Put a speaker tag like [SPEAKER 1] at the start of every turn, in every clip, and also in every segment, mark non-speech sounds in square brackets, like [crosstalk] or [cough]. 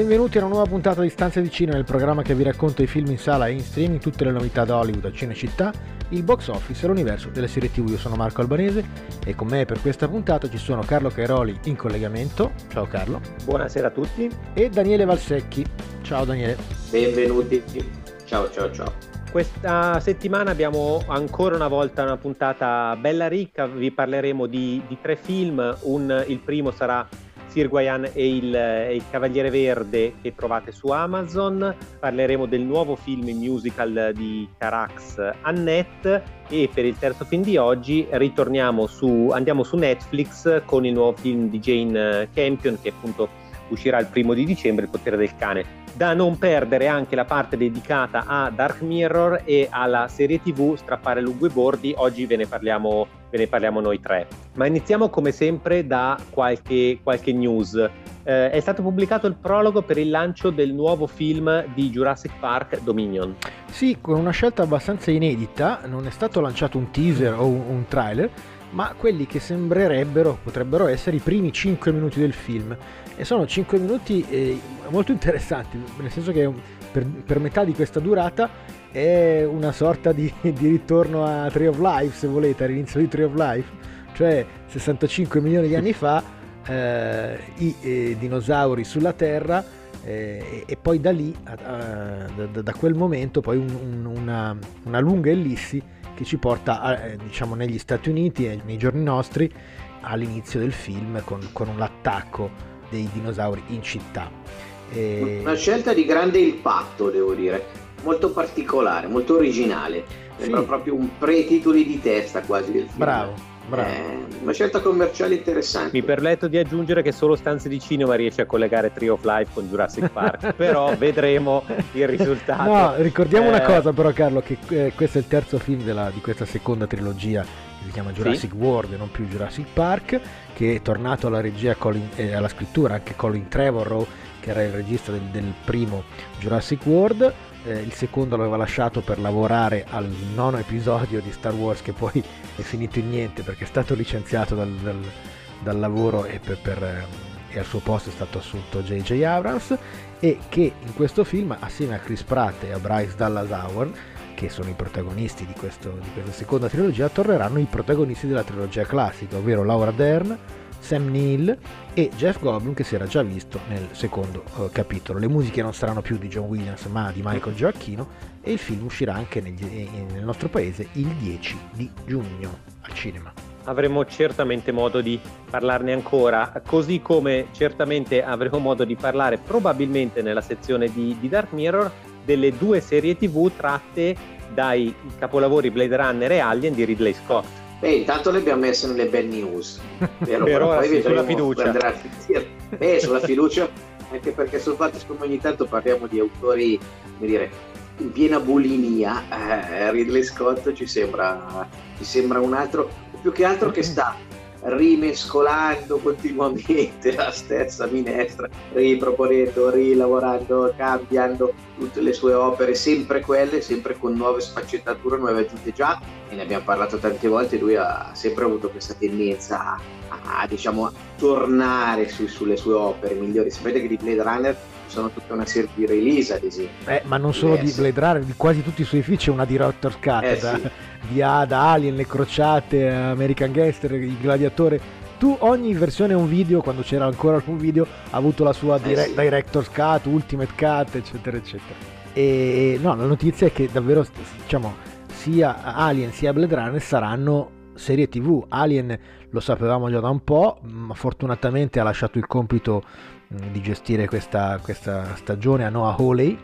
[SPEAKER 1] Benvenuti a una nuova puntata di Stanze di Cinema, il programma che vi racconta i film in sala e in streaming, tutte le novità da Hollywood a Cinecittà, il box office e l'universo delle serie TV. Io sono Marco Albanese e con me per questa puntata ci sono Carlo Cairoli in collegamento. Ciao Carlo.
[SPEAKER 2] Buonasera a tutti.
[SPEAKER 1] E Daniele Valsecchi. Ciao Daniele.
[SPEAKER 3] Benvenuti. Ciao ciao ciao.
[SPEAKER 2] Questa settimana abbiamo ancora una volta una puntata bella ricca, vi parleremo di, di tre film, Un, il primo sarà Sir Guayan e il, e il, Cavaliere Verde che trovate su Amazon. Parleremo del nuovo film musical di Carax Annette e per il terzo film di oggi su, andiamo su Netflix con il nuovo film di Jane Campion che appunto uscirà il primo di dicembre, Il potere del cane. Da non perdere anche la parte dedicata a Dark Mirror e alla serie TV Strappare lungo i bordi. Oggi ve ne parliamo, ve ne parliamo noi tre. Ma iniziamo come sempre da qualche, qualche news. Eh, è stato pubblicato il prologo per il lancio del nuovo film di Jurassic Park Dominion.
[SPEAKER 1] Sì, con una scelta abbastanza inedita, non è stato lanciato un teaser o un, un trailer, ma quelli che sembrerebbero, potrebbero essere i primi 5 minuti del film. E sono 5 minuti eh, molto interessanti, nel senso che per, per, metà di questa durata è una sorta di, [laughs] di, ritorno a Tree of Life, se volete, all'inizio di Tree of Life, cioè 65 milioni di anni fa eh, i eh, dinosauri sulla Terra eh, e poi da lì, da, da, quel momento, poi un, un, una, una, lunga ellissi che ci porta a, eh, diciamo negli Stati Uniti e nei giorni nostri all'inizio del film con, con un attacco dei dinosauri in città.
[SPEAKER 3] E... Una scelta di grande impatto, devo dire, molto particolare, molto originale. Sembra sì. proprio un pre-titoli di testa quasi del film.
[SPEAKER 1] Bravo. Bravo.
[SPEAKER 3] Eh, una scelta commerciale interessante.
[SPEAKER 2] Mi permetto di aggiungere che solo Stanze di Cinema riesce a collegare Tree of Life con Jurassic Park, [laughs] però vedremo il risultato.
[SPEAKER 1] No, ricordiamo eh... una cosa però Carlo, che eh, questo è il terzo film della, di questa seconda trilogia che si chiama Jurassic sì. World e non più Jurassic Park, che è tornato alla regia e eh, alla scrittura anche Colin Trevorrow, che era il regista del, del primo Jurassic World. Eh, il secondo l'aveva lasciato per lavorare al nono episodio di Star Wars che poi [laughs] è finito in niente perché è stato licenziato dal, dal, dal lavoro e, per, per, eh, e, al suo posto è stato assunto J.J. Abrams e che in questo film assieme a Chris Pratt e a Bryce Dallas Howard che sono i protagonisti di, questo, di questa seconda trilogia, torneranno i protagonisti della trilogia classica, ovvero Laura Dern, Sam Neill e Jeff Goldblum che si era già visto nel secondo uh, capitolo. Le musiche non saranno più di John Williams ma di Michael Giacchino e il film uscirà anche negli, nel nostro paese il 10 di giugno al cinema.
[SPEAKER 2] Avremo certamente modo di parlarne ancora, così come certamente avremo modo di parlare probabilmente nella sezione di, di Dark Mirror delle due serie tv tratte dai capolavori Blade Runner e Alien di Ridley Scott.
[SPEAKER 3] Beh, intanto le abbiamo messe nelle bad news. [laughs]
[SPEAKER 2] Vero? per ora sì, sulla fiducia.
[SPEAKER 3] Beh, sulla fiducia, anche perché sul fatto che ogni tanto parliamo di autori, come dire, in piena bulimia, eh, Ridley Scott ci sembra, ci sembra un altro, più che altro che [clears throat] sta rimescolando continuamente la stessa minestra, riproponendo, rilavorando, cambiando tutte le sue opere, sempre quelle, sempre con nuove sfaccettature, nuove aggiunte già, e ne abbiamo parlato tante volte, lui ha sempre avuto questa tendenza a, a, a diciamo, tornare su, sulle sue opere migliori. Sapete che di Blade Runner sono tutta una serie di release ad esempio.
[SPEAKER 1] Eh, ma non solo di Blade Runner, di quasi tutti i suoi film c'è una director's cut, eh, da, sì. [laughs] di Ada, Alien, Le Crociate, American Gangster, Il Gladiatore. Tu ogni versione un video, quando c'era ancora un video, ha avuto la sua dire- eh sì. director's cut, ultimate cut, eccetera, eccetera. E no, la notizia è che davvero, diciamo, sia Alien sia Blade Runner saranno serie tv. Alien lo sapevamo già da un po', ma fortunatamente ha lasciato il compito di gestire questa, questa stagione a Noah Hawley,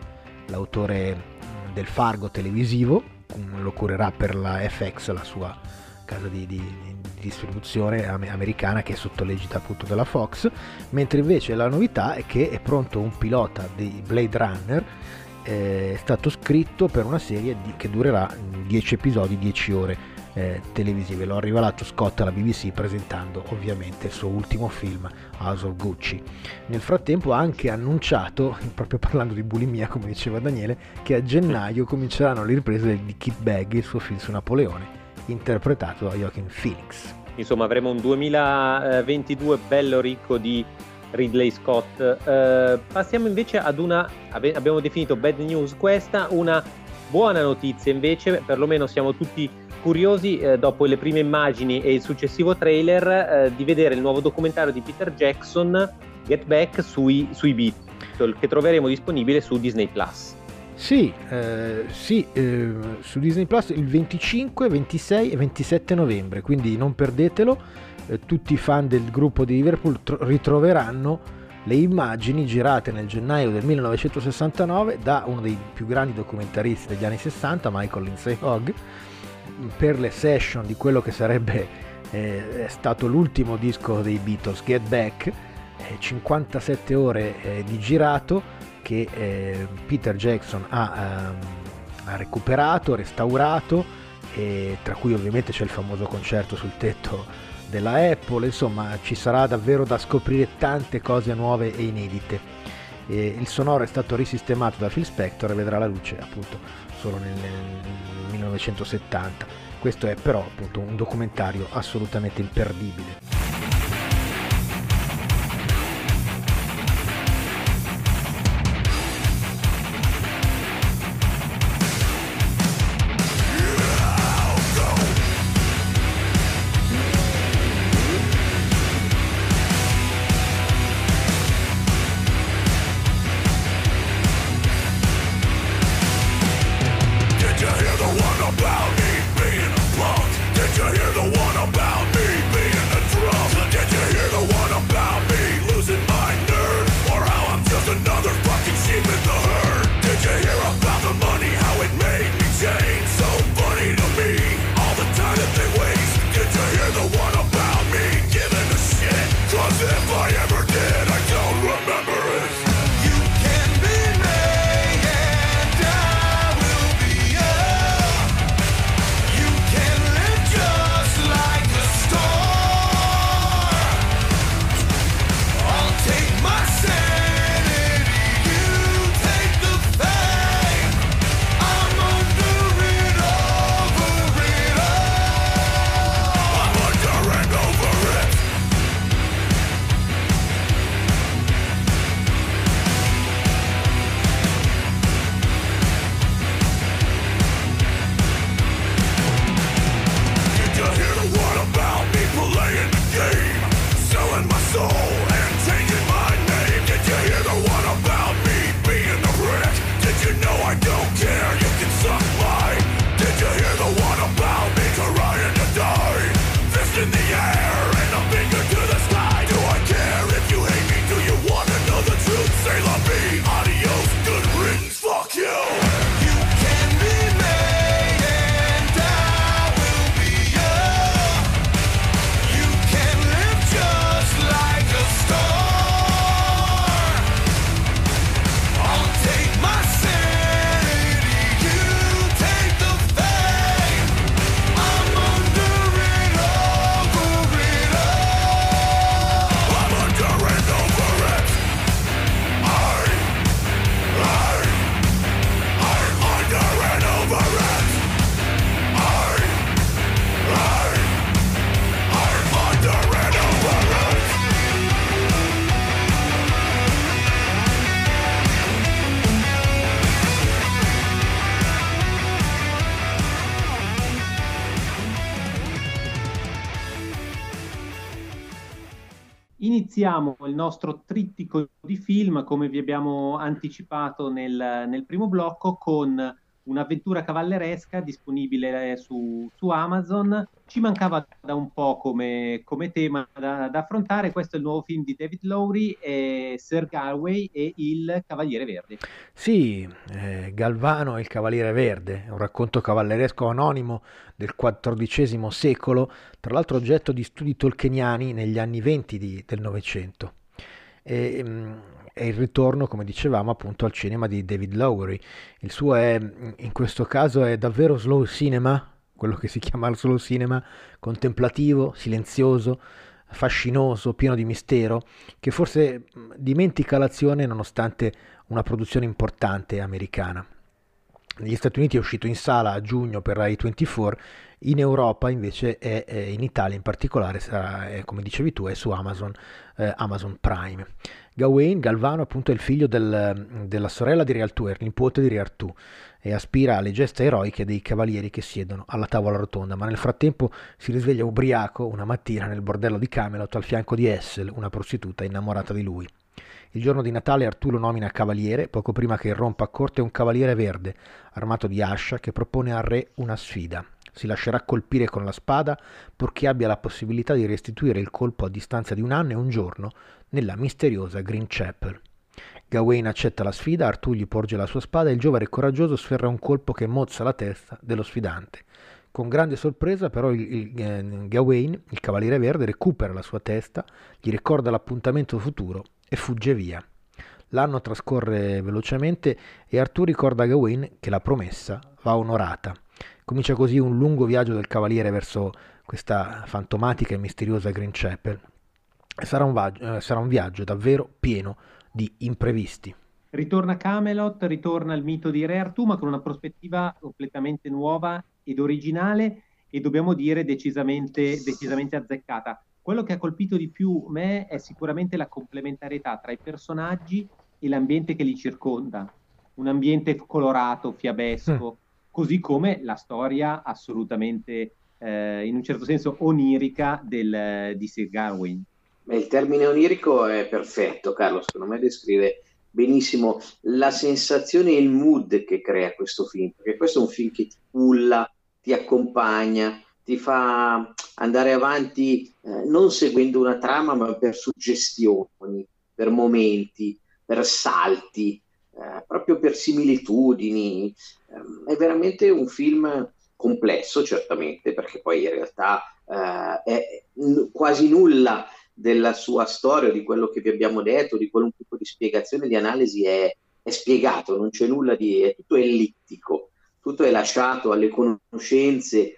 [SPEAKER 1] l'autore mm, del Fargo televisivo, mm, lo curerà per la FX, la sua casa di, di, di
[SPEAKER 4] distribuzione americana che è sotto l'egida appunto della Fox, mentre invece la novità è che è pronto un pilota di Blade Runner eh, è stato scritto per una serie di, che durerà 10 episodi, 10 ore eh, televisive. Lo ha rivelato Scott alla BBC presentando ovviamente il suo ultimo film House of Gucci. Nel frattempo ha anche annunciato, proprio parlando di bulimia come diceva Daniele, che a gennaio cominceranno le riprese di Kit Bag, il suo film su Napoleone, interpretato da Joaquin Phoenix.
[SPEAKER 2] Insomma avremo un 2022 bello ricco di Ridley Scott. Eh, passiamo invece ad una, abbiamo definito bad news questa, una buona notizia invece, perlomeno siamo tutti curiosi eh, dopo le prime immagini e il successivo trailer eh, di vedere il nuovo documentario di Peter Jackson, Get Back, sui, sui Beatles, che troveremo disponibile su Disney Plus.
[SPEAKER 4] Sì, eh, sì eh, su Disney Plus il 25, 26 e 27 novembre, quindi non perdetelo, eh, tutti i fan del gruppo di Liverpool tro- ritroveranno le immagini girate nel gennaio del 1969 da uno dei più grandi documentaristi degli anni 60, Michael Lindsay Hogg, per le session di quello che sarebbe eh, stato l'ultimo disco dei Beatles, Get Back, eh, 57 ore eh, di girato che eh, Peter Jackson ha, ehm, ha, recuperato, restaurato, tra cui ovviamente c'è il famoso concerto sul tetto della Apple, insomma ci sarà davvero da scoprire tante cose nuove e inedite. E il sonoro è stato risistemato da Phil Spector e vedrà la luce appunto solo nel, nel 1970. Questo è però appunto un documentario assolutamente imperdibile.
[SPEAKER 2] Nostro trittico di film, come vi abbiamo anticipato nel, nel primo blocco, con un'avventura cavalleresca disponibile su, su, Amazon. Ci mancava da un po' come, come tema da, da, affrontare. Questo è il nuovo film di David Lowry, e Sir Galway e il Cavaliere Verde.
[SPEAKER 1] Sì, eh, Galvano e il Cavaliere Verde, un racconto cavalleresco anonimo del XIV secolo, tra l'altro oggetto di studi tolkieniani negli anni venti del Novecento. E, mm, è il ritorno, come dicevamo, appunto al cinema di David Lowery. Il suo è, in questo caso, è davvero slow cinema, quello che si chiama slow cinema, contemplativo, silenzioso, fascinoso, pieno di mistero, che forse dimentica l'azione nonostante una produzione importante americana. Negli Stati Uniti è uscito in sala a giugno per Rai 24, in Europa invece è, è in Italia in particolare, sarà, è, come dicevi tu, è su Amazon, eh, Amazon Prime. Gawain, Galvano appunto è il figlio del, della sorella di Rialtuer, nipote di Riartù, e aspira alle gesta eroiche dei cavalieri che siedono alla tavola rotonda, ma nel frattempo si risveglia ubriaco una mattina nel bordello di Camelot al fianco di Essel, una prostituta innamorata di lui. Il giorno di Natale Artù lo nomina cavaliere, poco prima che irrompa a corte un cavaliere verde, armato di ascia, che propone al re una sfida. Si lascerà colpire con la spada purché abbia la possibilità di restituire il colpo a distanza di un anno e un giorno nella misteriosa Green Chapel. Gawain accetta la sfida, Artù gli porge la sua spada e il giovane coraggioso sferra un colpo che mozza la testa dello sfidante. Con grande sorpresa però il, il eh, Gawain, il cavaliere verde, recupera la sua testa, gli ricorda l'appuntamento futuro e fugge via. L'anno trascorre velocemente e Artù ricorda a Gawain che la promessa va onorata. Comincia così un lungo viaggio del cavaliere verso questa fantomatica e misteriosa Green Chapel. Sarà un, vaggio, eh, sarà un viaggio davvero pieno di imprevisti.
[SPEAKER 2] Ritorna Camelot, ritorna il mito di Re Artù, ma con una prospettiva completamente nuova ed originale e dobbiamo dire decisamente, decisamente azzeccata. Quello che ha colpito di più me è sicuramente la complementarietà tra i personaggi e l'ambiente che li circonda. Un ambiente colorato, fiabesco, mm. Così come la storia assolutamente, eh, in un certo senso, onirica del, di Sir.
[SPEAKER 3] Beh, il termine onirico è perfetto, Carlo, secondo me descrive benissimo la sensazione e il mood che crea questo film, perché questo è un film che ti culla, ti accompagna, ti fa andare avanti eh, non seguendo una trama, ma per suggestioni, per momenti, per salti, eh, proprio per similitudini. Eh, è veramente un film complesso, certamente, perché poi in realtà eh, è n- quasi nulla della sua storia, di quello che vi abbiamo detto, di qualunque tipo di spiegazione, di analisi è, è spiegato, non c'è nulla di... è tutto ellittico, tutto è lasciato alle conoscenze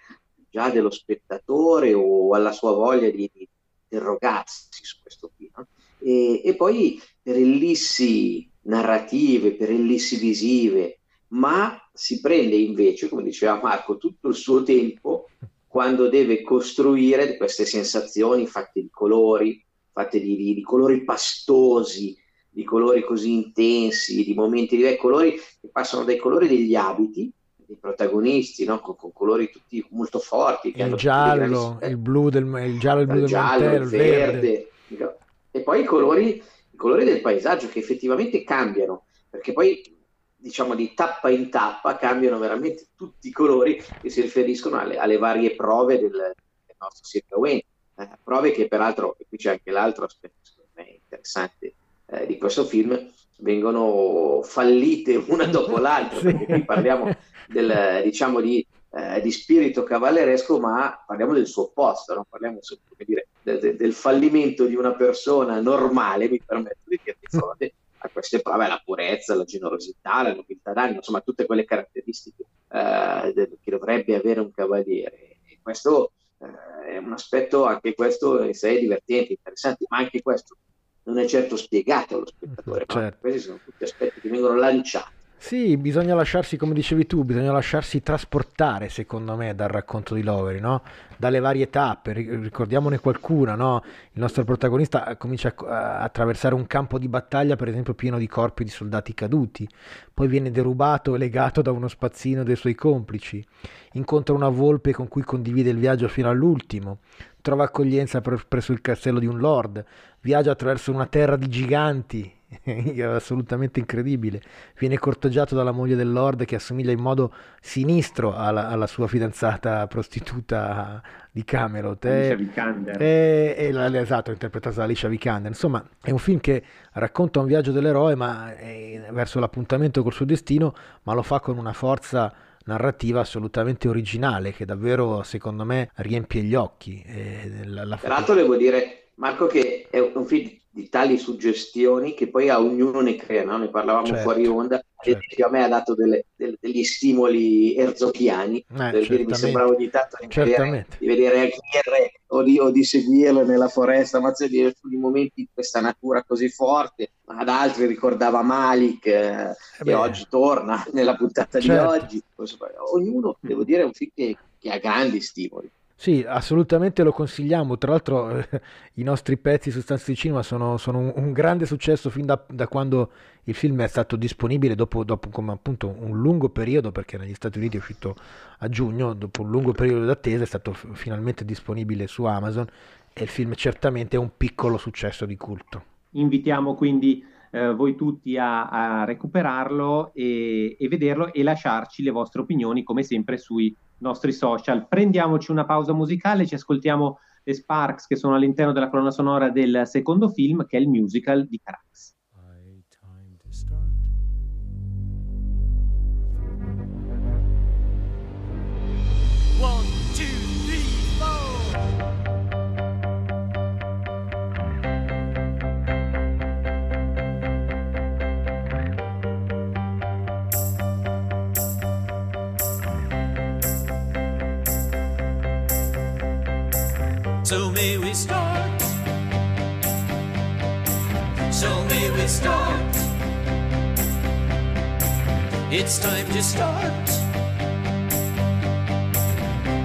[SPEAKER 3] già dello spettatore o alla sua voglia di, di interrogarsi su questo film. E, e poi per ellissi narrative, per ellissi visive, ma si prende invece, come diceva Marco, tutto il suo tempo quando deve costruire queste sensazioni fatte di colori, fatte di, di, di colori pastosi, di colori così intensi, di momenti di colori che passano dai colori degli abiti dei protagonisti, no? con, con, colori tutti molto forti.
[SPEAKER 1] il giallo, il blu del, il giallo, il blu il del giallo, mantello, il verde.
[SPEAKER 3] verde. E poi i colori, i colori del paesaggio che effettivamente cambiano, perché poi diciamo di tappa in tappa cambiano veramente tutti i colori che si riferiscono alle, alle varie prove del, del nostro Wayne. Eh, prove che peraltro, e qui c'è anche l'altro aspetto secondo me interessante eh, di questo film, vengono fallite una dopo l'altra, [laughs] perché qui parliamo del, diciamo di, eh, di, spirito cavalleresco, ma parliamo del suo opposto, no? parliamo dire, del, del, fallimento di una persona normale, mi permetto di dire, di fronte a queste prove, la purezza, la generosità, la nobiltà d'animo, insomma tutte quelle caratteristiche eh, che dovrebbe avere un cavaliere. E questo eh, è un aspetto, anche questo in sé divertente, interessante, ma anche questo non è certo spiegato allo spettatore, certo. questi sono tutti aspetti che vengono lanciati
[SPEAKER 1] sì, bisogna lasciarsi, come dicevi tu, bisogna lasciarsi trasportare, secondo me, dal racconto di Lovery, no? dalle varie tappe. Ricordiamone qualcuna, no? Il nostro protagonista comincia a attraversare un campo di battaglia, per esempio, pieno di corpi di soldati caduti. Poi viene derubato e legato da uno spazzino dei suoi complici. Incontra una volpe con cui condivide il viaggio fino all'ultimo. Trova accoglienza presso il castello di un lord. Viaggia attraverso una terra di giganti [laughs] assolutamente incredibile. Viene corteggiato dalla moglie del Lord che assomiglia in modo sinistro alla, alla sua fidanzata prostituta di Camelot.
[SPEAKER 5] Alicia Vikander.
[SPEAKER 1] È, è, è, esatto, interpretata da Alicia Vikander. Insomma, è un film che racconta un viaggio dell'eroe ma verso l'appuntamento col suo destino, ma lo fa con una forza narrativa assolutamente originale che davvero secondo me riempie gli occhi.
[SPEAKER 3] La, la Tra l'altro devo dire Marco che è un film di tali suggestioni che poi a ognuno ne crea, no? ne parlavamo certo, fuori onda, certo. a me ha dato delle, delle, degli stimoli erzochiani, eh, mi sembrava ogni tanto di vedere, di vedere Aguirre o di, o di seguirlo nella foresta, ma di alcuni momenti di questa natura così forte, ad altri ricordava Malik eh, che oggi torna nella puntata certo. di oggi, ognuno, devo dire, è un film che, che ha grandi stimoli.
[SPEAKER 1] Sì, assolutamente lo consigliamo. Tra l'altro, eh, i nostri pezzi su Stanze di Cinema sono, sono un, un, grande successo fin da, da, quando il film è stato disponibile, dopo, dopo appunto un lungo periodo, perché negli Stati Uniti è uscito a giugno, dopo un lungo periodo d'attesa, è stato f- finalmente disponibile su Amazon e il film certamente è un piccolo successo di culto.
[SPEAKER 5] Invitiamo quindi eh, voi tutti a, a recuperarlo e, e, vederlo e lasciarci le vostre opinioni come sempre sui nostri social. Prendiamoci una pausa musicale, ci ascoltiamo le Sparks che sono all'interno della colonna sonora del secondo film che è il musical di Carax. So may we start. So may we start. It's time to start.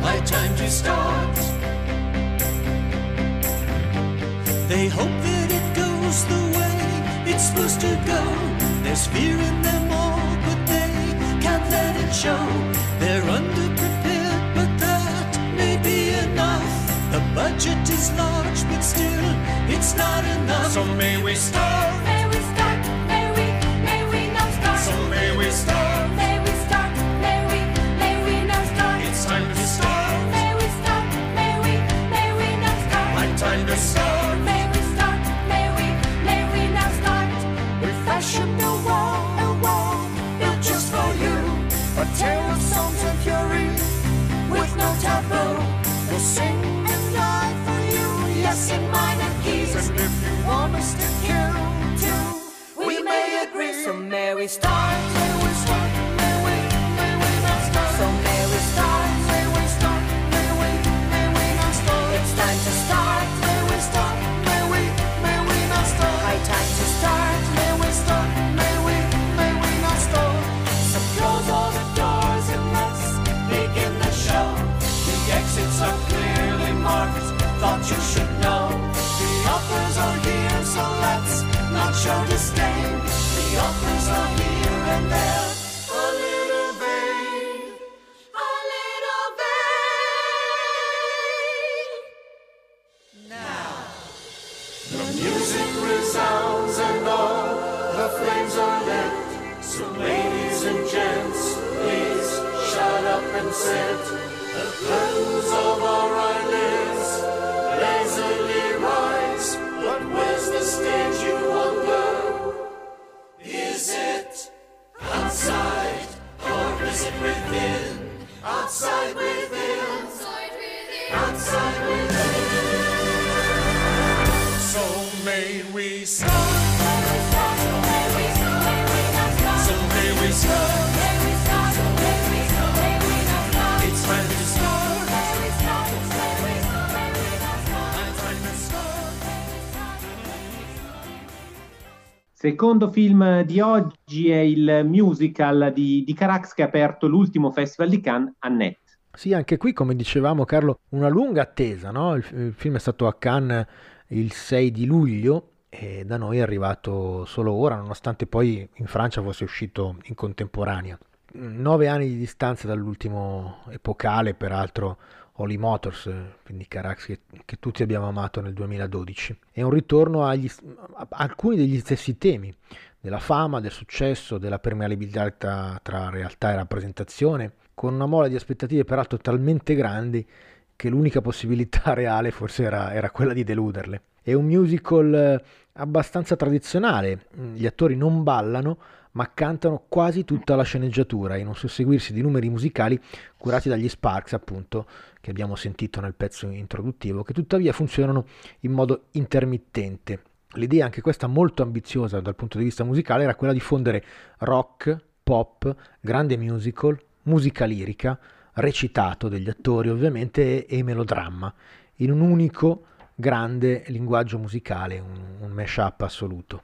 [SPEAKER 5] High time to start. They hope that it goes the way it's supposed to go. There's fear in them all, but they can't let it show. They're underprepared, budget is large, but still, it's not enough. So may we start. May we start. May we, may we now start. So may we start. Secondo film di oggi è il musical di, di Carax che ha aperto l'ultimo festival di Cannes, Annette.
[SPEAKER 1] Sì, anche qui, come dicevamo Carlo, una lunga attesa, no? il, il, film è stato a Cannes il 6 di luglio e da noi è arrivato solo ora, nonostante poi in Francia fosse uscito in contemporanea. Nove anni di distanza dall'ultimo epocale, peraltro Holly Motors, quindi Carax che, che, tutti abbiamo amato nel 2012. È un ritorno agli, a alcuni degli stessi temi, della fama, del successo, della permeabilità tra realtà e rappresentazione, con una mole di aspettative peraltro talmente grandi che l'unica possibilità [laughs] reale forse era, era quella di deluderle. È un musical eh, abbastanza tradizionale, gli attori non ballano, ma cantano quasi tutta la sceneggiatura. In un susseguirsi di numeri musicali curati dagli Sparks, appunto, che abbiamo sentito nel pezzo introduttivo, che tuttavia funzionano in modo intermittente. L'idea, anche questa molto ambiziosa dal punto di vista musicale, era quella di fondere rock, pop, grande musical, musica lirica, recitato degli attori ovviamente e melodramma, in un unico grande linguaggio musicale, un, un mash-up assoluto.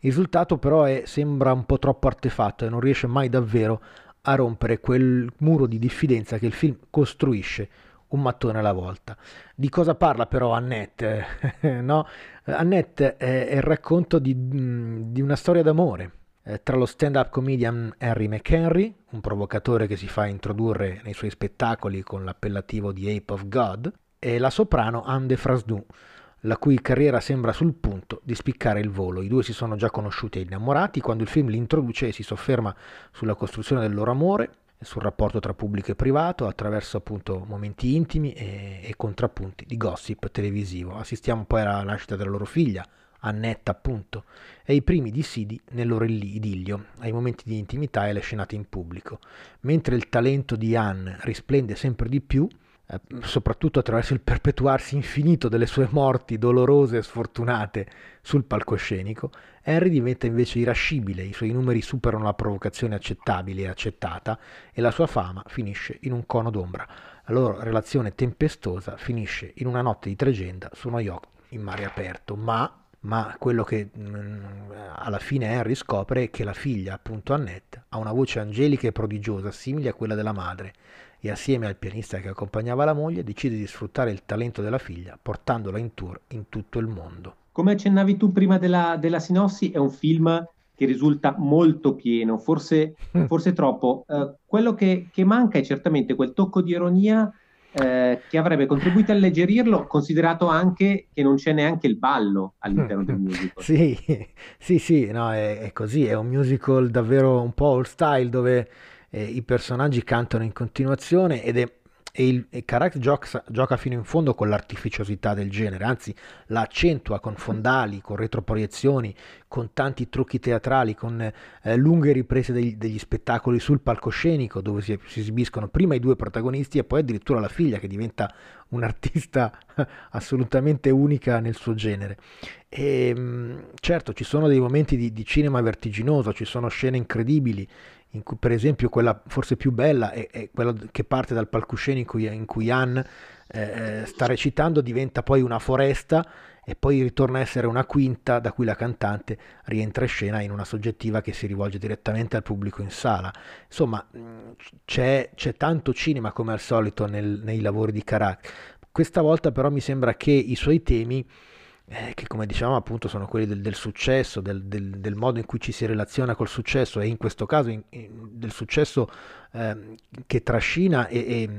[SPEAKER 1] Il risultato però è, sembra un po' troppo artefatto e non riesce mai davvero a rompere quel muro di diffidenza che il film costruisce un mattone alla volta. Di cosa parla però Annette? [laughs] no? Annette è, è, il racconto di, di una storia d'amore eh, tra lo stand-up comedian Harry McHenry, un provocatore che si fa introdurre nei suoi spettacoli con l'appellativo di Ape of God, e la soprano Anne de Frasdou, la cui carriera sembra sul punto di spiccare il volo. I due si sono già conosciuti e innamorati quando il film li introduce e si sofferma sulla costruzione del loro amore sul rapporto tra pubblico e privato attraverso appunto momenti intimi e, e contrappunti di gossip televisivo. Assistiamo poi alla nascita della loro figlia, Annetta appunto, e i primi dissidi nel loro idillio, ai momenti di intimità e alle scenate in pubblico. Mentre il talento di Anne risplende sempre di più, eh, soprattutto attraverso il perpetuarsi infinito delle sue morti dolorose e sfortunate sul palcoscenico, Harry diventa invece irascibile, i suoi numeri superano la provocazione accettabile e accettata e la sua fama finisce in un cono d'ombra. La loro relazione tempestosa finisce in una notte di tregenda su uno yacht in mare aperto, ma ma quello che mh, mm, alla fine Harry scopre è che la figlia, appunto Annette, ha una voce angelica e prodigiosa, simile a quella della madre, e assieme al pianista che accompagnava la moglie decide di sfruttare il talento della figlia, portandola in tour in tutto il mondo.
[SPEAKER 2] Come accennavi tu prima della, della sinossi, è un film che risulta molto pieno, forse, [laughs] forse troppo. Uh, quello che, che manca è certamente quel tocco di ironia eh, che avrebbe contribuito a alleggerirlo, considerato anche che non c'è neanche il ballo all'interno del [laughs] musical.
[SPEAKER 1] Sì, sì, sì, no, è, è, così, è un musical davvero un po' old style dove eh, i personaggi cantano in continuazione ed è e il e Karak gioca, gioca, fino in fondo con l'artificiosità del genere, anzi la accentua con fondali, con retroproiezioni, con tanti trucchi teatrali, con eh, lunghe riprese degli, degli, spettacoli sul palcoscenico dove si, si, esibiscono prima i due protagonisti e poi addirittura la figlia che diventa un'artista [laughs] assolutamente unica nel suo genere. E, ehm, certo ci sono dei momenti di, di cinema vertiginoso, ci sono scene incredibili in cui per esempio quella forse più bella è, è quella che parte dal palcoscenico in cui Anne eh, sta recitando, diventa poi una foresta e poi ritorna a essere una quinta da cui la cantante rientra in scena in una soggettiva che si rivolge direttamente al pubblico in sala. Insomma, c'è, c'è tanto cinema come al solito nel, nei lavori di Carac. Questa volta però mi sembra che i suoi temi eh, che come diciamo appunto sono quelli del, del successo, del, del, del, modo in cui ci si relaziona col successo. E in questo caso in, in, del successo eh, che trascina e, e,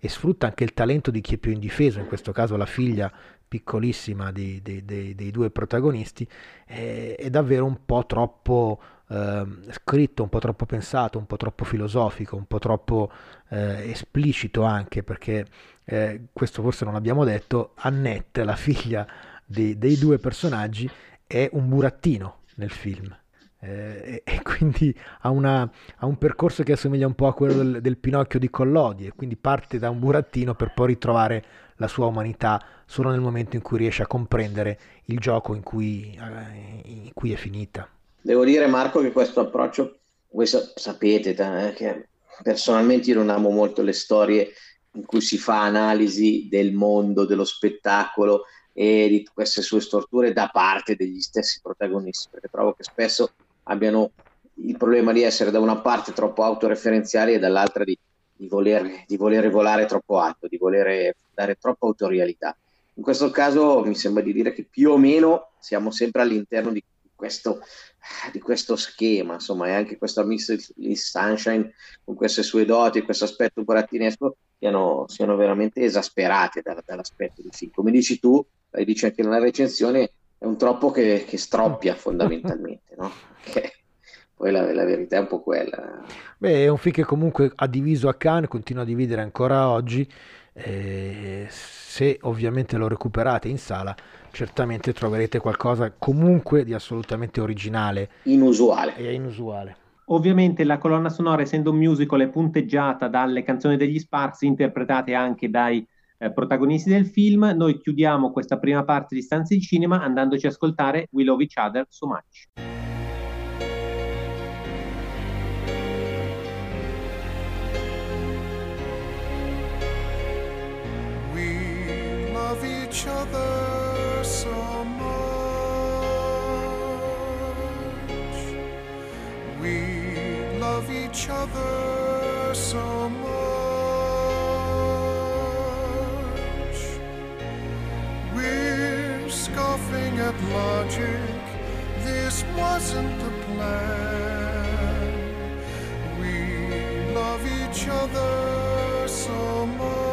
[SPEAKER 1] e, sfrutta anche il talento di chi è più indifeso, in questo caso la figlia piccolissima di, di, di, dei due protagonisti, è, è davvero un po' troppo eh, scritto, un po' troppo pensato, un po' troppo filosofico, un po' troppo eh, esplicito anche perché eh, questo forse non l'abbiamo detto, Annette, la figlia dei, dei due personaggi è un burattino nel film. Eh, e, [laughs] quindi ha, una, ha, un percorso che assomiglia un po' a quello del, del, Pinocchio di Collodi e quindi parte da un burattino per poi ritrovare la sua umanità solo nel momento in cui riesce a comprendere il gioco in cui, eh, in cui è finita.
[SPEAKER 3] Devo dire Marco che questo approccio, voi sapete eh, che personalmente io non amo molto le storie in cui si fa analisi del mondo, dello spettacolo, e di queste sue storture da parte degli stessi protagonisti, perché trovo che spesso abbiano il problema di essere da una parte troppo autoreferenziali e dall'altra di, di, voler, di voler volare troppo alto, di voler dare troppa autorialità. In questo caso mi sembra di dire che più o meno siamo sempre all'interno di questo, di questo schema, insomma, e anche questa Miss Sunshine con queste sue doti, questo aspetto burattinesco siano, siano veramente esasperate da, dall'aspetto del film. Come dici tu, e dici anche nella recensione, è un troppo che, che stroppia fondamentalmente, no? [laughs] Che poi la, la, verità è un po' quella.
[SPEAKER 1] Beh, è un film che comunque ha diviso a Cannes, continua a dividere ancora oggi. Eh, se ovviamente lo recuperate in sala, certamente troverete qualcosa comunque di assolutamente originale.
[SPEAKER 3] Inusuale.
[SPEAKER 1] E inusuale.
[SPEAKER 2] Ovviamente la colonna sonora, essendo un musical, è punteggiata dalle canzoni degli Sparks, interpretate anche dai eh, protagonisti del film. Noi chiudiamo questa prima parte di Stanze di Cinema andandoci a ascoltare We Love Each Other So Much. Each other so much. We each other so much. We're scoffing at logic. This wasn't the plan. We love each other so much.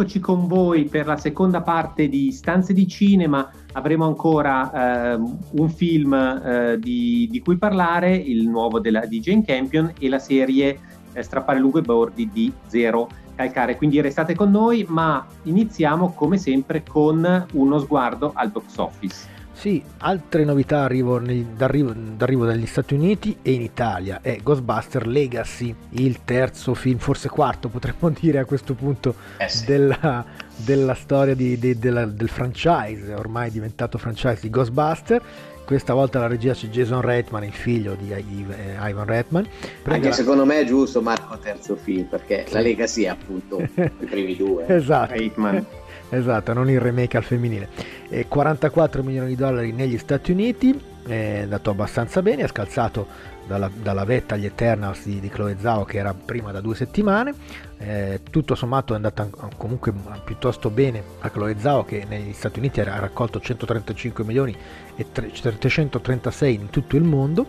[SPEAKER 2] Rieccoci con voi per la seconda parte di Stanze di Cinema. Avremo ancora eh, un film eh, di, di, cui parlare, il nuovo della, di Jane Campion e la serie eh, Strappare lungo i bordi di Zero Calcare. Quindi restate con noi, ma iniziamo come sempre con uno sguardo al box office.
[SPEAKER 1] Sì, altre novità arrivo nel, d'arrivo, d'arrivo, dagli Stati Uniti e in Italia è Ghostbuster Legacy, il terzo film, forse quarto potremmo [laughs] dire a questo punto, eh sì. della, della, storia di, di, della, del franchise, ormai diventato franchise di Ghostbuster. Questa volta la regia c'è Jason Reitman, il figlio di Ivan Reitman.
[SPEAKER 3] Prende Anche la... secondo me è giusto Marco terzo film, perché sì. la Legacy è appunto [laughs] i primi due.
[SPEAKER 1] esatto. Reitman. Esatto, non il remake al femminile. Eh, 44 milioni di dollari negli Stati Uniti, è andato abbastanza bene, ha scalzato dalla, dalla vetta agli Eternals di, di Chloe Zhao che era prima da due settimane. Eh, tutto sommato è andata comunque piuttosto bene a Chloe Zhao che negli Stati Uniti ha raccolto 135 milioni e 336 in tutto il mondo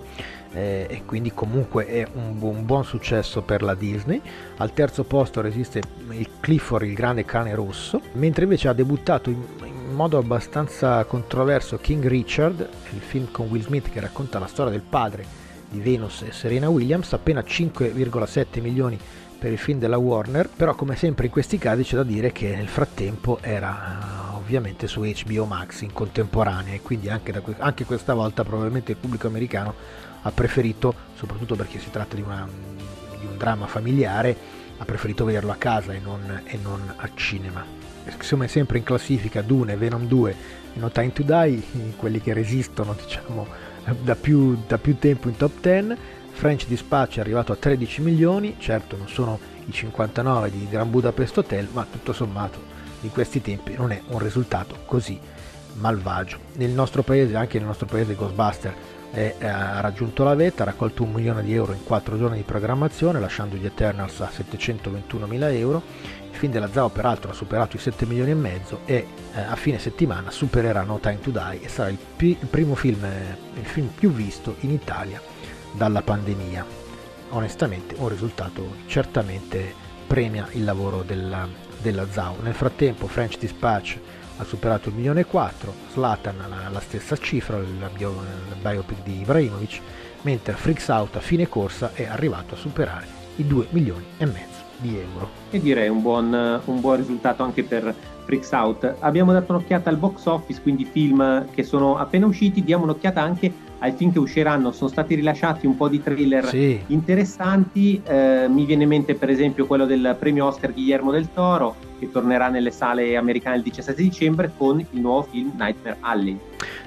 [SPEAKER 1] eh, e quindi comunque è un, un, buon successo per la Disney. Al terzo posto resiste il Clifford, il grande cane rosso, mentre invece ha debuttato in, in modo abbastanza controverso King Richard, il film con Will Smith che racconta la storia del padre di Venus e Serena Williams, appena 5,7 milioni per il film della Warner, però come sempre in questi casi c'è da dire che nel frattempo era uh, ovviamente su HBO Max in contemporanea e quindi anche, da, anche questa volta probabilmente il pubblico americano ha preferito, soprattutto perché si tratta di, una, di un dramma familiare, ha preferito vederlo a casa e non, e non al cinema. Siamo sempre in classifica Dune, Venom 2 e No Time to Die, [laughs] quelli che resistono diciamo, [laughs] da, più, da più tempo in top 10. French Dispatch è arrivato a 13 milioni, certo non sono i 59 di Gran Budapest Hotel, ma tutto sommato in questi tempi non è un risultato così malvagio. Nel nostro paese, anche nel nostro paese Ghostbuster e ha raggiunto la vetta, ha raccolto un milione di euro in quattro giorni di programmazione, lasciando gli Eternals a 721 mila euro. Il film della Zao peraltro ha superato i 7 milioni e mezzo e eh, a fine settimana supererà No Time to Die e sarà il, pi- il primo film, eh, il film più visto in Italia dalla pandemia. Onestamente un risultato certamente premia il lavoro della, della Zao. Nel frattempo French Dispatch ha superato il milione e quattro, Slatan la, la stessa cifra, il, bio, il biopic di Ibrahimovic, mentre Freaks Out a fine corsa è arrivato a superare i 2 milioni e mezzo di euro.
[SPEAKER 2] E direi un buon, un buon risultato anche per Freaks Out. Abbiamo dato un'occhiata al box office, quindi film che sono appena usciti, diamo un'occhiata anche ai film che usciranno. Sono stati rilasciati un po' di trailer sì. interessanti, eh, mi viene in mente per esempio quello del premio Oscar Guillermo del Toro, che tornerà nelle sale americane il 17 dicembre con il nuovo film Nightmare Alley.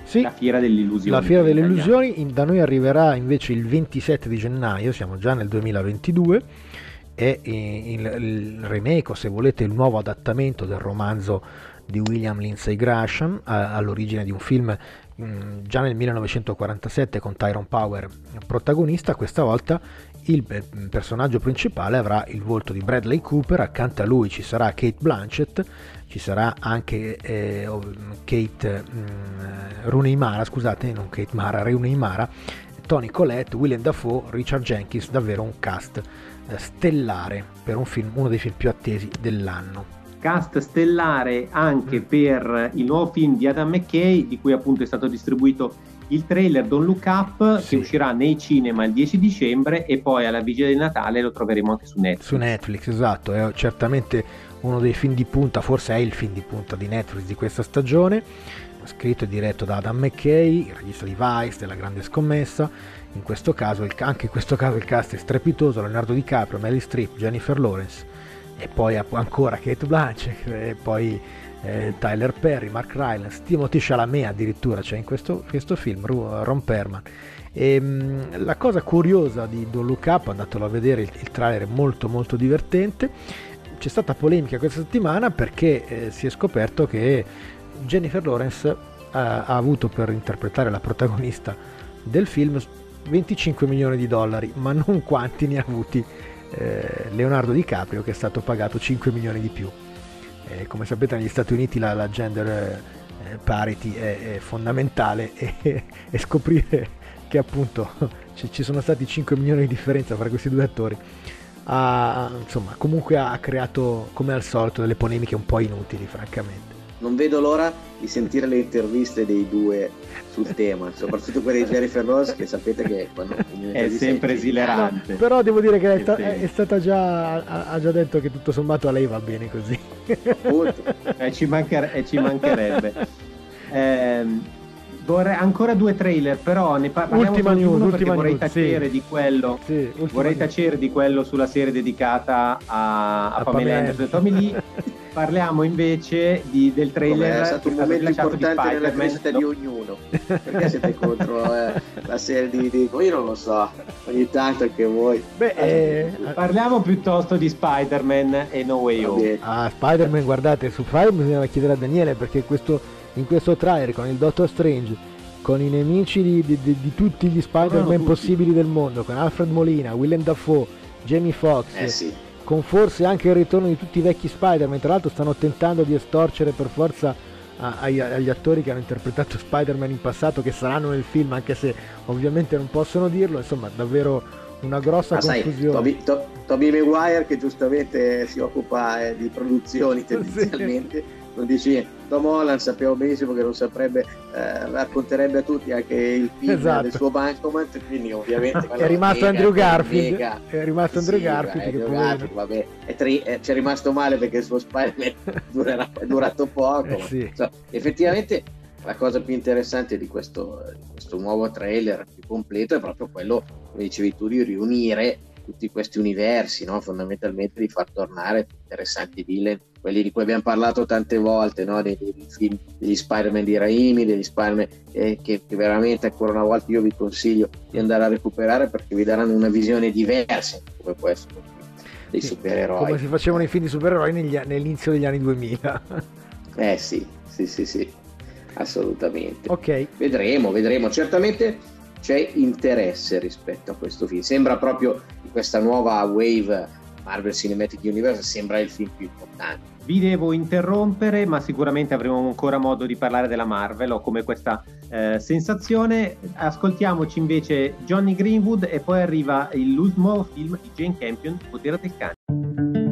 [SPEAKER 1] Sì,
[SPEAKER 2] la Fiera delle Illusioni.
[SPEAKER 1] La Fiera delle Illusioni da noi arriverà invece il 27 di gennaio, siamo già nel 2022 è il, il remake o se volete il nuovo adattamento del romanzo di William Lindsay Gresham all'origine di un film mm, già nel 1947 con Tyrone Power protagonista, questa volta il personaggio principale avrà il volto di Bradley Cooper, accanto a lui ci sarà Kate Blanchett, ci sarà anche eh, Kate mm, Rooney Mara, scusate, non Kate Mara, Rooney Mara, Tony Collette, William Dafoe, Richard Jenkins, davvero un cast eh, stellare per un film, uno dei film più attesi dell'anno.
[SPEAKER 2] Cast stellare anche per il nuovo film di Adam McKay, di cui appunto è stato distribuito il trailer Don't Look Up, sì. che uscirà nei cinema il 10 dicembre e poi alla vigilia di Natale lo troveremo anche su Netflix.
[SPEAKER 1] Su Netflix, esatto, è certamente uno dei film di punta, forse è il film di punta di Netflix di questa stagione, scritto e diretto da Adam McKay, il regista di Vice, della grande scommessa. In questo caso, anche in questo caso il cast è strepitoso, Leonardo DiCaprio, Meryl Streep, Jennifer Lawrence e poi ancora Kate Blanchett e poi eh, Tyler Perry, Mark Rylance, Timothy Chalamet addirittura c'è in questo, questo film, Ron Perman. E, mh, la cosa curiosa di Don't Look Up, andatelo a vedere, il, il trailer è molto molto divertente. C'è stata polemica questa settimana perché eh, si è scoperto che Jennifer Lawrence ha, ha avuto per interpretare la protagonista del film 25 milioni di dollari, ma non quanti ne ha avuti eh, Leonardo DiCaprio che è stato pagato 5 milioni di più. Eh, come sapete negli Stati Uniti la, la gender eh, parity è, è fondamentale e, [laughs] e, scoprire che appunto [laughs] ci, ci, sono stati 5 milioni di differenza tra questi due attori ha, insomma, comunque ha creato come al solito delle polemiche un po' inutili francamente.
[SPEAKER 3] Non vedo l'ora di sentire le interviste dei due sul tema, soprattutto quelle di Jennifer Rose che sapete che quando [laughs]
[SPEAKER 2] è sempre esilerante.
[SPEAKER 1] No, però devo dire che è, sta, è, stata già ha, ha, già detto che tutto sommato a lei va bene così.
[SPEAKER 2] eh, ci, mancher- ci, mancherebbe. Eh, vorrei ancora due trailer, però ne par- parliamo
[SPEAKER 1] ultima news,
[SPEAKER 2] uno
[SPEAKER 1] ultima
[SPEAKER 2] vorrei tacere sì. di quello. Sì, vorrei tacere di quello sulla serie dedicata a, a, a Pamela Anderson. Tommy Lee [laughs] Parliamo invece di, del trailer.
[SPEAKER 3] è stato un momento importante nella crescita di ognuno. Perché siete [laughs] contro eh, la serie di, di. Io non lo so, ogni tanto anche voi.
[SPEAKER 2] Beh, eh, parliamo piuttosto di Spider-Man e No Way Home.
[SPEAKER 1] Ah, Spider-Man, guardate, su Spider-Man bisogna chiedere a Daniele perché questo, in questo trailer con il Doctor Strange con i nemici di, di, di, di tutti gli Spider-Man possibili del mondo, con Alfred Molina, Willem Dafoe, Jamie Foxx,
[SPEAKER 3] eh sì
[SPEAKER 1] con forse anche il ritorno di tutti i vecchi Spider-Man. Tra l'altro stanno tentando di estorcere per forza a, a, agli attori che hanno interpretato Spider-Man in passato, che saranno nel film, anche se ovviamente non possono dirlo. Insomma, davvero una grossa Ma confusione.
[SPEAKER 3] Sai, Toby, Maguire che giustamente si occupa eh, di produzioni [laughs] tendenzialmente. Sì non dici niente. Tom Holland sappiamo benissimo che non saprebbe, eh, racconterebbe a tutti anche il film esatto. del suo bancomat, quindi ovviamente... [laughs]
[SPEAKER 1] è rimasto Andrew Garfield, è rimasto Andrew sì, Garfield,
[SPEAKER 3] Andrew Garfield vabbè, è, tri- è, ci è rimasto male perché il suo Spider-Man [laughs] è durato poco. Eh, sì. so, effettivamente la cosa più interessante di questo, di questo nuovo trailer più completo è proprio quello, come dicevi tu, di riunire tutti questi universi, no? fondamentalmente di far tornare interessanti villain, quelli di cui abbiamo parlato tante volte, no? dei film degli Spider-Man di Raimi, degli Spider-Man eh, che, che, veramente ancora una volta io vi consiglio di andare a recuperare perché vi daranno una visione diversa come può essere dei sì, supereroi.
[SPEAKER 1] Come si facevano i film di supereroi negli, nell'inizio degli anni 2000.
[SPEAKER 3] eh sì, sì, sì, sì, assolutamente.
[SPEAKER 1] Ok.
[SPEAKER 3] Vedremo, vedremo. Certamente c'è interesse rispetto a questo film. Sembra proprio questa nuova wave Marvel Cinematic Universe, sembra il film più importante.
[SPEAKER 2] Vi devo interrompere, ma sicuramente avremo ancora modo di parlare della Marvel. Ho come questa eh, sensazione. Ascoltiamoci invece Johnny Greenwood e poi arriva nuovo film di Jane Campion, Potere del cane.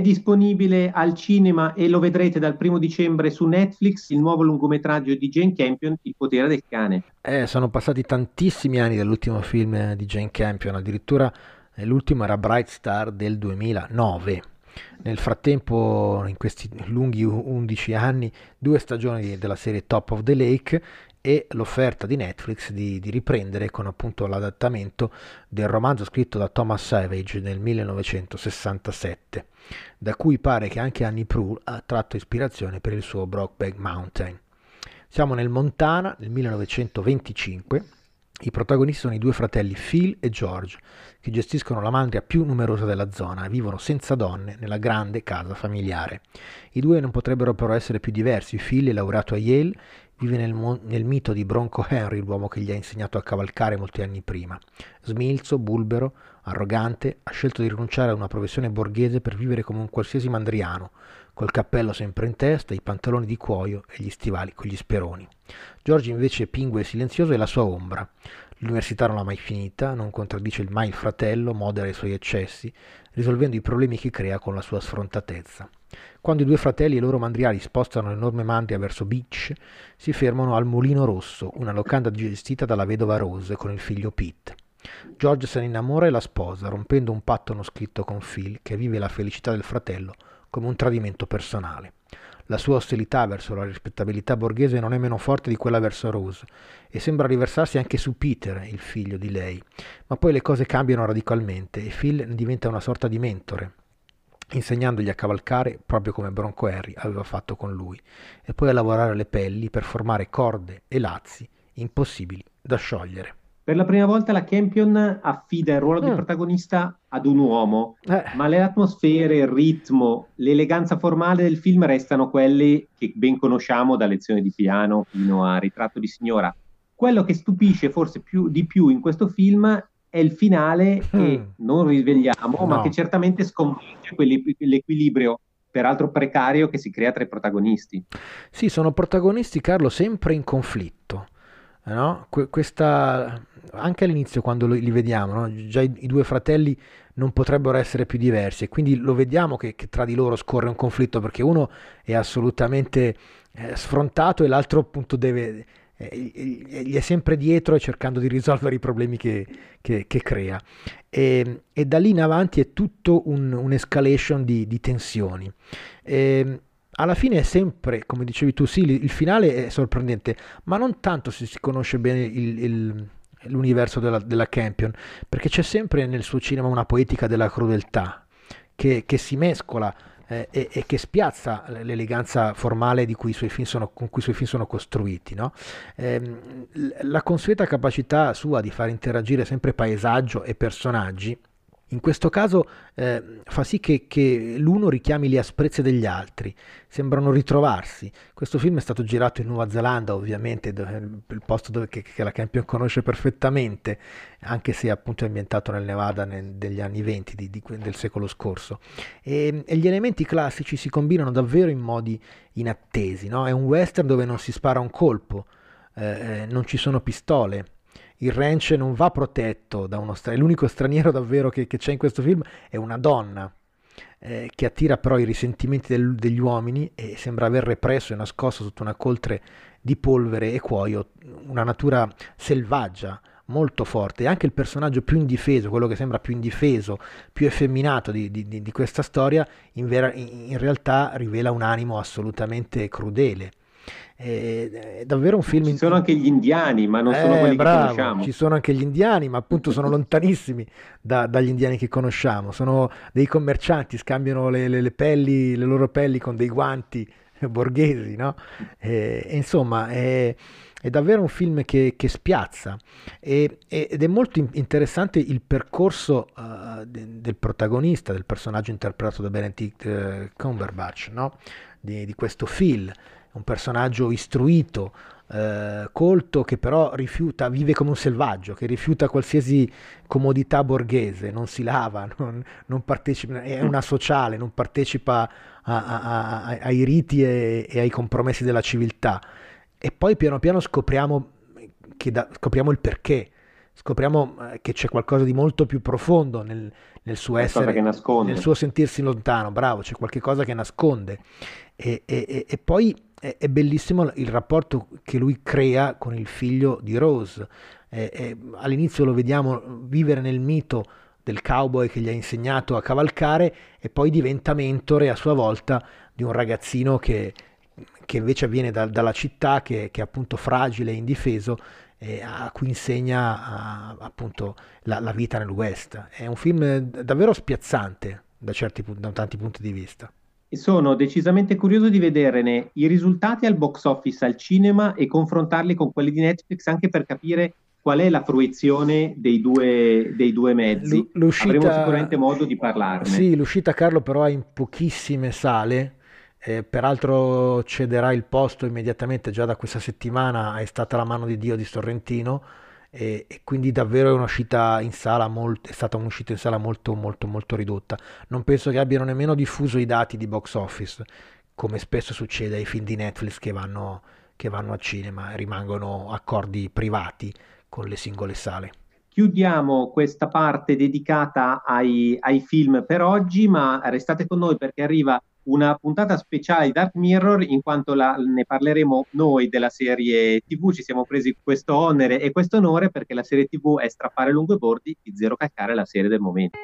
[SPEAKER 2] Disponibile al cinema e lo vedrete dal primo dicembre su Netflix il nuovo lungometraggio di Jane Campion, Il potere del cane.
[SPEAKER 1] Eh, sono passati tantissimi anni dall'ultimo film di Jane Campion, addirittura eh, l'ultimo era Bright Star del 2009. Nel frattempo, in questi lunghi 11 anni, due stagioni della serie Top of the Lake e l'offerta di Netflix di, di, riprendere con appunto l'adattamento del romanzo scritto da Thomas Savage nel 1967, da cui pare che anche Annie Proulx ha tratto ispirazione per il suo Brokeback Mountain. Siamo nel Montana nel 1925. I protagonisti sono i due fratelli Phil e George, che gestiscono la mandria più numerosa della zona e vivono senza donne nella grande casa familiare. I due non potrebbero però essere più diversi. Phil è laureato a Yale Vive nel, nel, mito di Bronco Henry, l'uomo che gli ha insegnato a cavalcare molti anni prima. Smilzo, bulbero, arrogante, ha scelto di rinunciare a una professione borghese per vivere come un qualsiasi mandriano, col cappello sempre in testa, i pantaloni di cuoio e gli stivali con gli speroni. Giorgio invece è pingue e silenzioso e la sua ombra. L'università non l'ha mai finita, non contraddice mai il fratello, modera i suoi eccessi, risolvendo i problemi che crea con la sua sfrontatezza. Quando i due fratelli e i loro mandriali spostano l'enorme mandria verso Beach, si fermano al Mulino Rosso, una locanda gestita dalla vedova Rose con il figlio Pete. George se ne innamora e la sposa, rompendo un patto non scritto con Phil, che vive la felicità del fratello come un tradimento personale. La sua ostilità verso la rispettabilità borghese non è meno forte di quella verso Rose e sembra riversarsi anche su Peter, il figlio di lei. Ma poi le cose cambiano radicalmente e Phil diventa una sorta di mentore, insegnandogli a cavalcare proprio come Bronco Harry aveva fatto con lui, e poi a lavorare le pelli per formare corde e lazzi impossibili da sciogliere.
[SPEAKER 2] Per la prima volta la Campion affida il ruolo mm. di protagonista ad un uomo, eh. ma le atmosfere, il ritmo, l'eleganza formale del film restano quelli che ben conosciamo da lezione di piano fino a ritratto di signora. Quello che stupisce forse più, di più in questo film è il finale che mm. non risvegliamo, no. ma che certamente sconvolge l'equilibrio peraltro precario che si crea tra i protagonisti.
[SPEAKER 1] Sì, sono protagonisti, Carlo, sempre in conflitto. No? questa, anche all'inizio quando li vediamo, no? già i, due fratelli non potrebbero essere più diversi e quindi lo vediamo che, che tra di loro scorre un conflitto perché uno è assolutamente eh, sfrontato e l'altro appunto deve gli è sempre dietro e cercando di risolvere i problemi che, che, che crea. E, e, da lì in avanti è tutto un, un'escalation di, di tensioni. E, alla fine è sempre, come dicevi tu, sì, il finale è sorprendente, ma non tanto se si conosce bene il, il, l'universo della, della Campion, perché c'è sempre nel suo cinema una poetica della crudeltà che, che si mescola eh, e, e, che spiazza l'eleganza formale cui sono, con cui i suoi film sono costruiti. No? Eh, la consueta capacità sua di far interagire sempre paesaggio e personaggi in questo caso eh, fa sì che, che, l'uno richiami le asprezze degli altri, sembrano ritrovarsi. Questo film è stato girato in Nuova Zelanda, ovviamente, dove, il posto dove, che, che, la Campion conosce perfettamente, anche se appunto è ambientato nel Nevada nel, degli anni 20 di, di, del secolo scorso. E, e, gli elementi classici si combinano davvero in modi inattesi. No? È un western dove non si spara un colpo, eh, eh non ci sono pistole il ranch non va protetto da uno straniero, l'unico straniero davvero che, che, c'è in questo film è una donna eh, che attira però i risentimenti del, degli uomini e sembra aver represso e nascosto sotto una coltre di polvere e cuoio una natura selvaggia molto forte. E anche il personaggio più indifeso, quello che sembra più indifeso, più effeminato di, di, di questa storia, in, vera, in, realtà rivela un animo assolutamente crudele è davvero un film.
[SPEAKER 2] Ci sono anche gli indiani, ma non sono
[SPEAKER 1] eh,
[SPEAKER 2] quelli
[SPEAKER 1] bravo,
[SPEAKER 2] che conosciamo.
[SPEAKER 1] Ci sono anche gli indiani, ma appunto sono [laughs] lontanissimi da, dagli indiani che conosciamo. Sono dei commercianti, scambiano le, le, le, pelli, le loro pelli con dei guanti [laughs] borghesi, no? E, e insomma, è, è, davvero un film che, che spiazza e, ed è molto interessante il percorso uh, de, del protagonista, del personaggio interpretato da Benedict uh, Cumberbatch, no? di, di questo film un personaggio istruito, eh, colto, che però rifiuta, vive come un selvaggio, che rifiuta qualsiasi comodità borghese, non si lava, [laughs] non, non partecipa, è una sociale, non partecipa a, a, a, ai riti e, e, ai compromessi della civiltà. E poi piano piano scopriamo, da, scopriamo il perché, scopriamo eh, che c'è qualcosa di molto più profondo nel, nel suo essere, nel suo sentirsi lontano, bravo, c'è qualcosa che nasconde. E, e, e poi è, è, bellissimo il rapporto che lui crea con il figlio di Rose. Eh, all'inizio lo vediamo vivere nel mito del cowboy che gli ha insegnato a cavalcare e poi diventa mentore a sua volta di un ragazzino che, che invece viene da, dalla città, che, che, è appunto fragile e indifeso, eh, a cui insegna a, appunto la, la, vita nel West. È un film davvero spiazzante da, certi, da tanti punti di vista
[SPEAKER 2] e sono decisamente curioso di vederne i risultati al box office al cinema e confrontarli con quelli di Netflix anche per capire qual è la fruizione dei due, dei due mezzi. L'uscita, Avremo sicuramente modo di parlarne.
[SPEAKER 1] Sì, l'uscita Carlo però è in pochissime sale, eh, peraltro cederà il posto immediatamente già da questa settimana, è stata la mano di Dio di Sorrentino e, e quindi davvero è molto, è stata un'uscita in sala molto molto molto ridotta. Non penso che abbiano nemmeno diffuso i dati di box office, come spesso succede ai film di Netflix che vanno, che vanno al cinema, rimangono accordi privati con le singole sale.
[SPEAKER 2] Chiudiamo questa parte dedicata ai, ai film per oggi, ma restate con noi perché arriva una puntata speciale di Dark Mirror in quanto la, ne parleremo noi della serie TV, ci siamo presi questo onere e questo onore perché la serie TV è strappare lungo i bordi di Zero Calcare la serie del momento.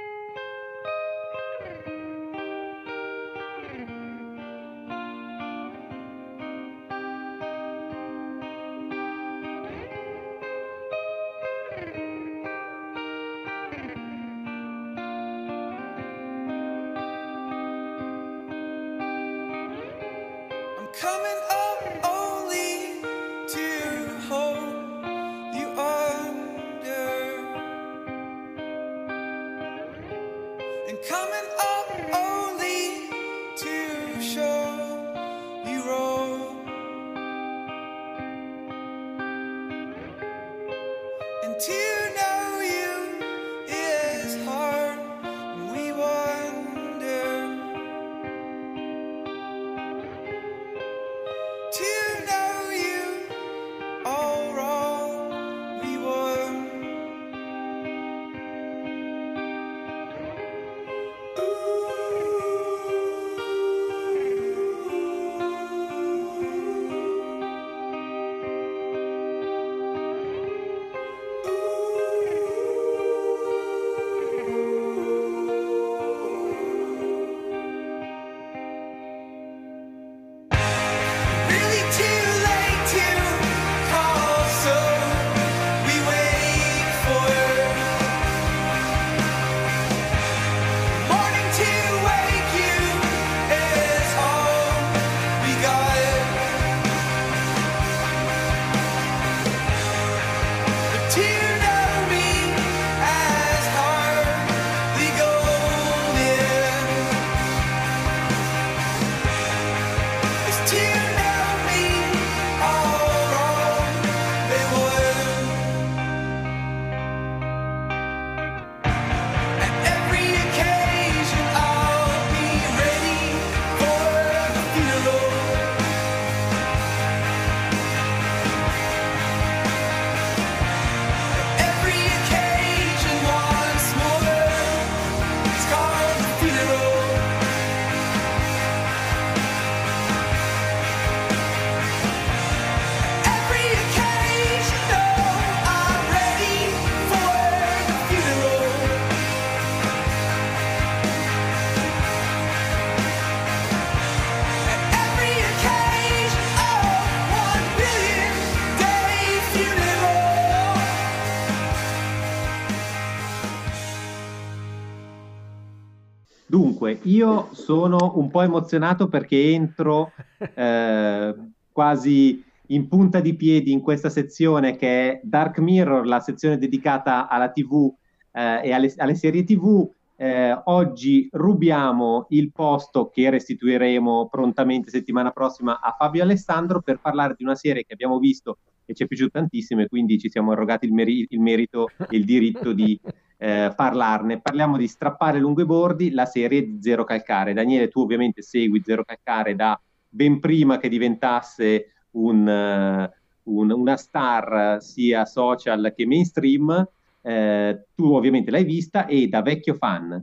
[SPEAKER 2] Un po' emozionato perché entro eh, quasi in punta di piedi in questa sezione che è Dark Mirror, la sezione dedicata alla TV eh, e alle, alle, serie TV. Eh, oggi rubiamo il posto che restituiremo prontamente settimana prossima a Fabio Alessandro per parlare di una serie che abbiamo visto e ci è piaciuta tantissimo e quindi ci siamo arrogati il, meri- il merito e il diritto di eh, parlarne. Parliamo di Strappare lungo i bordi, la serie di Zero Calcare. Daniele, tu ovviamente segui Zero Calcare da ben prima che diventasse un, uh, un, una star sia social che mainstream. Eh, tu ovviamente l'hai vista e da vecchio fan.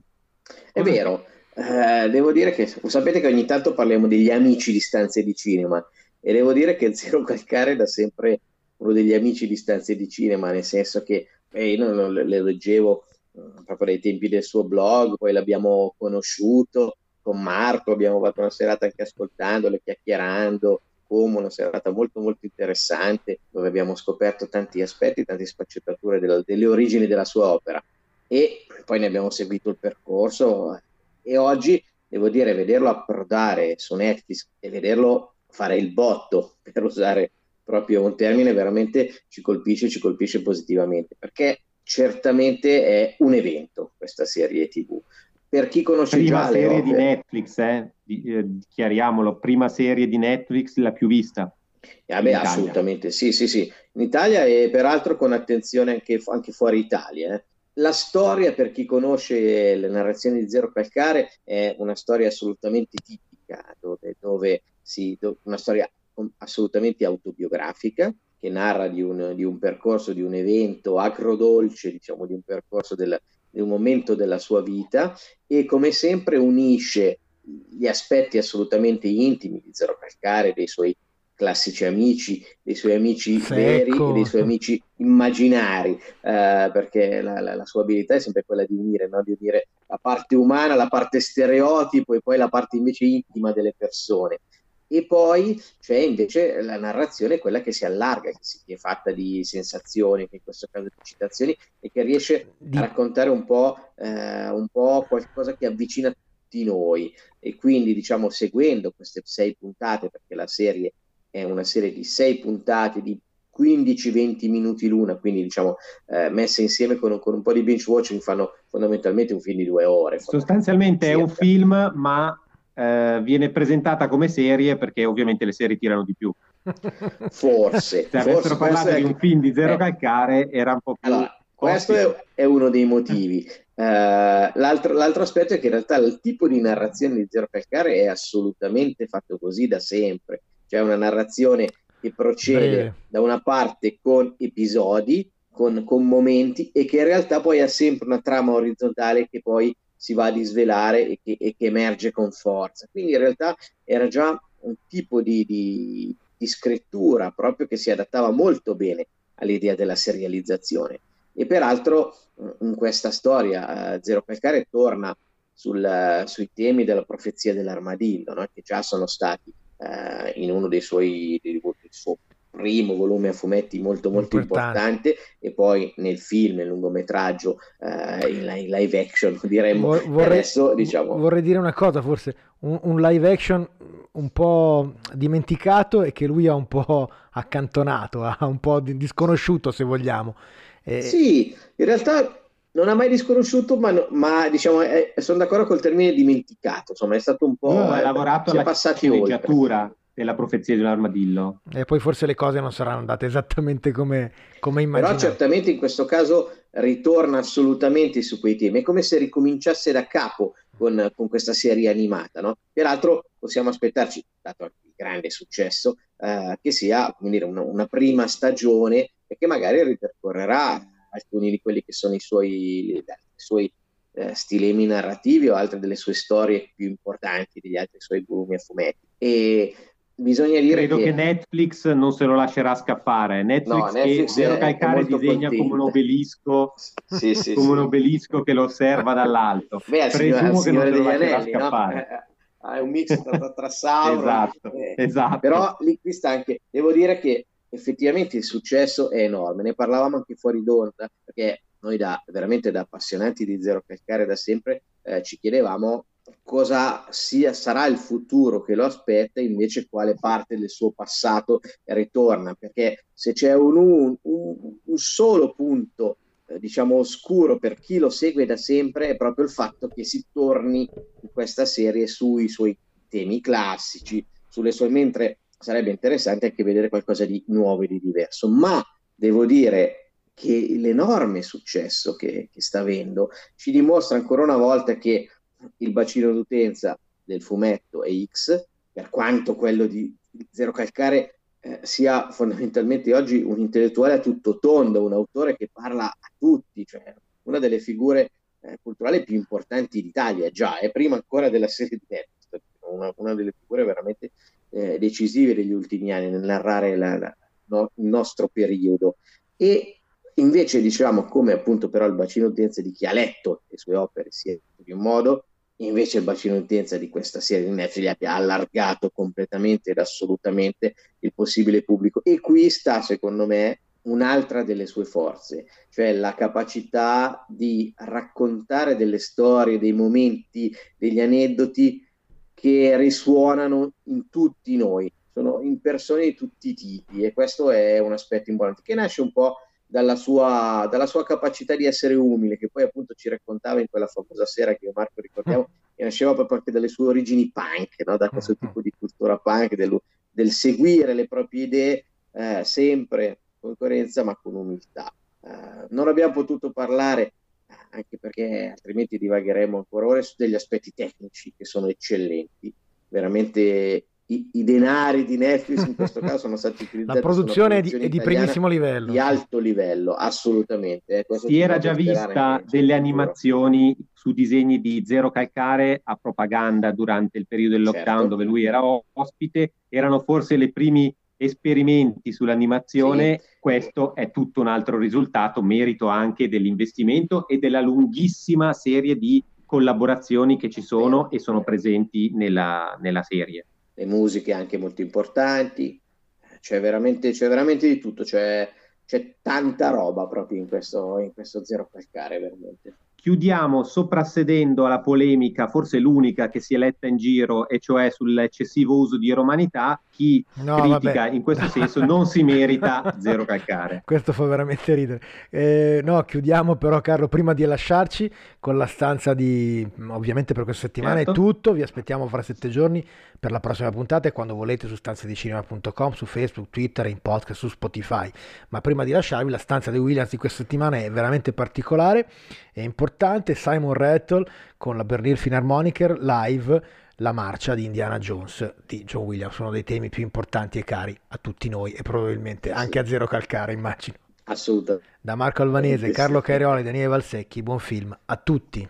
[SPEAKER 3] È vero, eh, devo dire che sapete che ogni tanto parliamo degli amici di stanze di cinema e devo dire che Zero Calcare da sempre uno degli amici di stanze di cinema, nel senso che eh, io non, le leggevo eh, proprio dai tempi del suo blog, poi l'abbiamo conosciuto con Marco, abbiamo fatto una serata anche ascoltandolo, chiacchierando, come una serata molto molto interessante dove abbiamo scoperto tanti aspetti, tante sfaccettature della, delle origini della sua opera. E poi ne abbiamo seguito il percorso e oggi devo dire vederlo approdare su Netflix e vederlo fare il botto [laughs] per usare proprio un termine veramente ci colpisce, ci colpisce positivamente, perché certamente è un evento questa serie TV. Per chi conosce
[SPEAKER 2] prima
[SPEAKER 3] già
[SPEAKER 2] serie di Netflix, eh? Di, eh, chiariamolo, prima serie di Netflix la più vista.
[SPEAKER 3] Eh, beh, assolutamente, sì, sì, sì. In Italia e peraltro con attenzione anche, anche fuori Italia. Eh. La storia, per chi conosce le narrazioni di Zero Calcare, è una storia assolutamente tipica, dove, dove si, dove, una storia assolutamente autobiografica che narra di un, di un, percorso, di un evento agrodolce, diciamo, di un percorso del, di un momento della sua vita e come sempre unisce gli aspetti assolutamente intimi di Zero Calcare, dei suoi classici amici, dei suoi amici Secco. veri e dei suoi amici immaginari, eh, perché la, la, la, sua abilità è sempre quella di unire, no? di unire la parte umana, la parte stereotipo e poi la parte invece intima delle persone e poi c'è invece la narrazione, quella che si allarga, che, si, che è fatta di sensazioni, che in questo caso di citazioni, e che riesce a raccontare un po', eh, un po' qualcosa che avvicina tutti noi. E quindi, diciamo, seguendo queste sei puntate, perché la serie è una serie di sei puntate di 15-20 minuti l'una, quindi diciamo eh, messe insieme con, con, un po' di binge watching fanno fondamentalmente un film di due ore.
[SPEAKER 2] Sostanzialmente è un film, ma eh, viene presentata come serie perché ovviamente le serie tirano di più. [laughs]
[SPEAKER 3] Forse.
[SPEAKER 2] Se avessero parlato di un film di zero eh. calcare era un po' più...
[SPEAKER 3] Allora, questo è, è, uno dei motivi. Uh, l'altro, l'altro, aspetto è che in realtà il tipo di narrazione di Zero Calcare è assolutamente fatto così da sempre. C'è una narrazione che procede Breve. da una parte con episodi, con, con momenti e che in realtà poi ha sempre una trama orizzontale che poi si va a disvelare e che, e che emerge con forza. Quindi in realtà era già un tipo di, di, di scrittura proprio che si adattava molto bene all'idea della serializzazione. E peraltro in questa storia Zero Calcare torna sul, sui temi della profezia dell'armadillo, no? che già sono stati eh, in uno dei suoi, dei, dei suoi primo volume a fumetti molto molto importante, importante e poi nel film, nel lungometraggio, eh, in, live action [laughs] diremmo vorrei, adesso diciamo...
[SPEAKER 1] vorrei dire una cosa forse un, un, live action un po' dimenticato e che lui ha un po' accantonato ha un po' di, disconosciuto se vogliamo
[SPEAKER 3] eh... sì in realtà non ha mai disconosciuto, ma, no, ma diciamo, è, sono d'accordo col termine dimenticato. Insomma, è stato un po'. No,
[SPEAKER 2] ha lavorato alla sceneggiatura della profezia dell'armadillo.
[SPEAKER 1] E poi forse le cose non saranno andate esattamente come, come immaginato.
[SPEAKER 3] Però certamente in questo caso ritorna assolutamente su quei temi. È come se ricominciasse da capo con, con questa serie animata. No? Peraltro possiamo aspettarci, dato il grande successo, eh, che sia dire, una, una, prima stagione e che magari ripercorrerà alcuni di quelli che sono i suoi, i suoi eh, stilemi narrativi o altre delle sue storie più importanti, degli altri suoi volumi a fumetti. E bisogna dire
[SPEAKER 2] Credo
[SPEAKER 3] che...
[SPEAKER 2] che... Netflix non se lo lascerà scappare. Netflix, no, Netflix che Zero Calcare disegna contento. come un obelisco, sì, sì, come sì. un obelisco che lo osserva dall'alto.
[SPEAKER 3] Beh, Presumo signore, che non se lo lascerà anelli, scappare. No? Eh, eh, è un mix tra, tra Sauron.
[SPEAKER 2] esatto, eh, esatto.
[SPEAKER 3] Però lì qui sta anche, devo dire che effettivamente il successo è enorme. Ne parlavamo anche fuori d'onda, perché noi da, veramente da appassionati di Zero Calcare da sempre eh, ci chiedevamo cosa sia, sarà il futuro che lo aspetta, invece quale parte del suo passato ritorna, perché se c'è un, un, un solo punto eh, diciamo oscuro per chi lo segue da sempre è proprio il fatto che si torni in questa serie sui suoi temi classici, sulle sue, mentre sarebbe interessante anche vedere qualcosa di nuovo e di diverso. Ma devo dire che l'enorme successo che, che sta avendo ci dimostra ancora una volta che il bacino d'utenza del fumetto è X, per quanto quello di Zero Calcare eh, sia fondamentalmente oggi un intellettuale a tutto tondo, un autore che parla a tutti, cioè una delle figure eh, culturali più importanti d'Italia, già, è prima ancora della serie di Netflix, una, una delle figure veramente eh, decisive degli ultimi anni nel narrare la, la, no, il nostro periodo. E invece diciamo come appunto però il bacino d'utenza di chi ha letto le sue opere sia di un modo invece il bacino d'utenza di questa serie di Netflix abbia allargato completamente ed assolutamente il possibile pubblico. E qui sta secondo me un'altra delle sue forze, cioè la capacità di raccontare delle storie, dei momenti, degli aneddoti che risuonano in tutti noi, sono in persone di tutti i tipi e questo è un aspetto importante che nasce un po' dalla sua, dalla sua, capacità di essere umile, che poi appunto ci raccontava in quella famosa sera che io Marco ricordiamo, mm. che nasceva proprio anche dalle sue origini punk, no? da questo mm. tipo di cultura punk, del, del seguire le proprie idee eh, sempre con coerenza ma con umiltà. Eh, non abbiamo potuto parlare, anche perché altrimenti divagheremo ancora ore, su degli aspetti tecnici che sono eccellenti, veramente i, i, denari di Netflix in questo [laughs] caso sono stati utilizzati
[SPEAKER 1] la produzione, di, è di primissimo livello
[SPEAKER 3] di alto livello assolutamente
[SPEAKER 2] eh, si era già vista delle animazioni su disegni di Zero Calcare a propaganda durante il periodo del lockdown certo. dove lui era ospite. Erano forse le primi esperimenti sull'animazione. Sì. questo è tutto un altro risultato merito anche dell'investimento e della lunghissima serie di collaborazioni che ci sono e sono presenti nella, nella serie
[SPEAKER 3] le musiche anche molto importanti, c'è veramente, c'è veramente di tutto, c'è, c'è tanta roba proprio in questo, in questo Zero Calcare, veramente.
[SPEAKER 2] Chiudiamo soprassedendo alla polemica, forse l'unica che si è letta in giro, e cioè sull'eccessivo uso di romanità. Chi no, critica vabbè. in questo senso non si merita [laughs] zero calcare.
[SPEAKER 1] Questo fa veramente ridere. Eh, no, chiudiamo però, Carlo, prima di lasciarci con la stanza di, ovviamente per questa settimana certo. è tutto. Vi aspettiamo fra sette giorni per la prossima puntata e quando volete su stanzadicinema.com, su Facebook, Twitter, in podcast, su Spotify. Ma prima di lasciarvi, la stanza di Williams di questa settimana è veramente particolare, è importante importante, Simon Rattle con la Berlin Philharmoniker live la marcia di Indiana Jones di John Williams, uno dei temi più importanti e cari a tutti noi e probabilmente anche a Zero Calcare, immagino.
[SPEAKER 3] Assolutamente.
[SPEAKER 1] Da Marco Alvanese, Carlo Cairoli, Daniele Valsecchi, buon film a tutti.